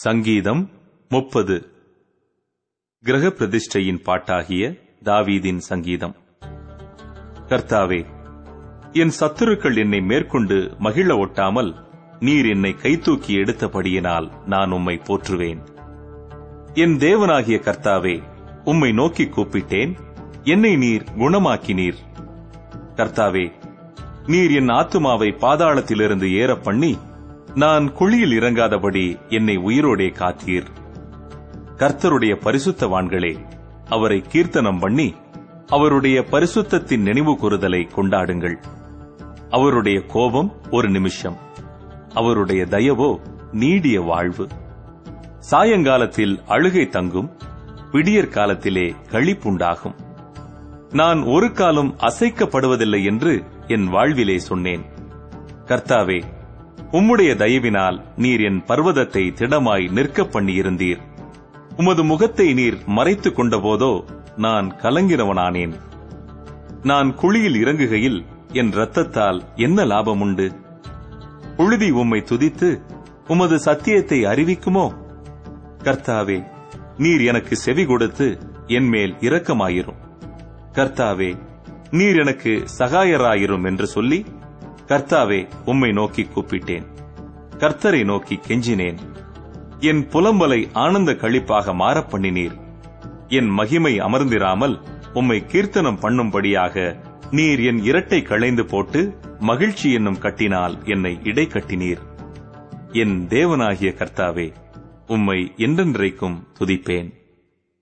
சங்கீதம் முப்பது. கிரக பிரதிஷ்டையின் பாட்டாகிய தாவீதின் சங்கீதம். கர்த்தாவே என் சத்துருக்கள் என்னை மேற்கொண்டு மகிழ ஒட்டாமல் நீர் என்னை கைதூக்கி எடுத்தபடியினால் நான் உம்மை போற்றுவேன். என் தேவனாகிய கர்த்தாவே உம்மை நோக்கி கூப்பிட்டேன். என்னை நீர் குணமாக்கினீர். கர்த்தாவே நீர் என் ஆத்துமாவை பாதாளத்திலிருந்து ஏற பண்ணி நான் குழியில் இறங்காதபடி என்னை உயிரோடே காத்தீர். கர்த்தருடைய பரிசுத்தவான்களே அவரை கீர்த்தனம் பண்ணி அவருடைய பரிசுத்தத்தின் நினைவு கூறுதலை கொண்டாடுங்கள். அவருடைய கோபம் ஒரு நிமிஷம். அவருடைய தயவோ நீடிய வாழ்வு. சாயங்காலத்தில் அழுகை தங்கும் விடியற் காலத்திலே களிப்புண்டாகும். நான் ஒரு காலம் அசைக்கப்படுவதில்லை என்று என் வாழ்விலே சொன்னேன். கர்த்தாவே உம்முடைய தயவினால் நீர் என் பர்வதத்தை திடமாய் நிற்க பண்ணியிருந்தீர். உமது முகத்தை நீர் மறைத்துக் கொண்டபோதோ நான் கலங்கிறவனானேன் நான் குழியில் இறங்குகையில் என் இரத்தத்தால் என்ன லாபம் உண்டு புழுதி உம்மை துதித்து உமது சத்தியத்தை அறிவிக்குமோ? கர்த்தாவே நீர் எனக்கு செவி கொடுத்து என் மேல் இரக்கமாயிரும். கர்த்தாவே நீர் எனக்கு சகாயராயிரும் என்று சொல்லி கர்த்தாவே உம்மை நோக்கி கூப்பிட்டேன். கர்த்தரை நோக்கி கெஞ்சினேன். என் புலம்பலை ஆனந்த கழிப்பாக மாறப் பண்ணினீர். என் மகிமை அமர்ந்திராமல் உம்மை கீர்த்தனம் பண்ணும்படியாக நீர் என் இரட்டை களைந்து போட்டு மகிழ்ச்சி என்னும் கட்டினால் என்னை இடை கட்டினீர். என் தேவனாகிய கர்த்தாவே உம்மை என்றென்றைக்கும் துதிப்பேன்.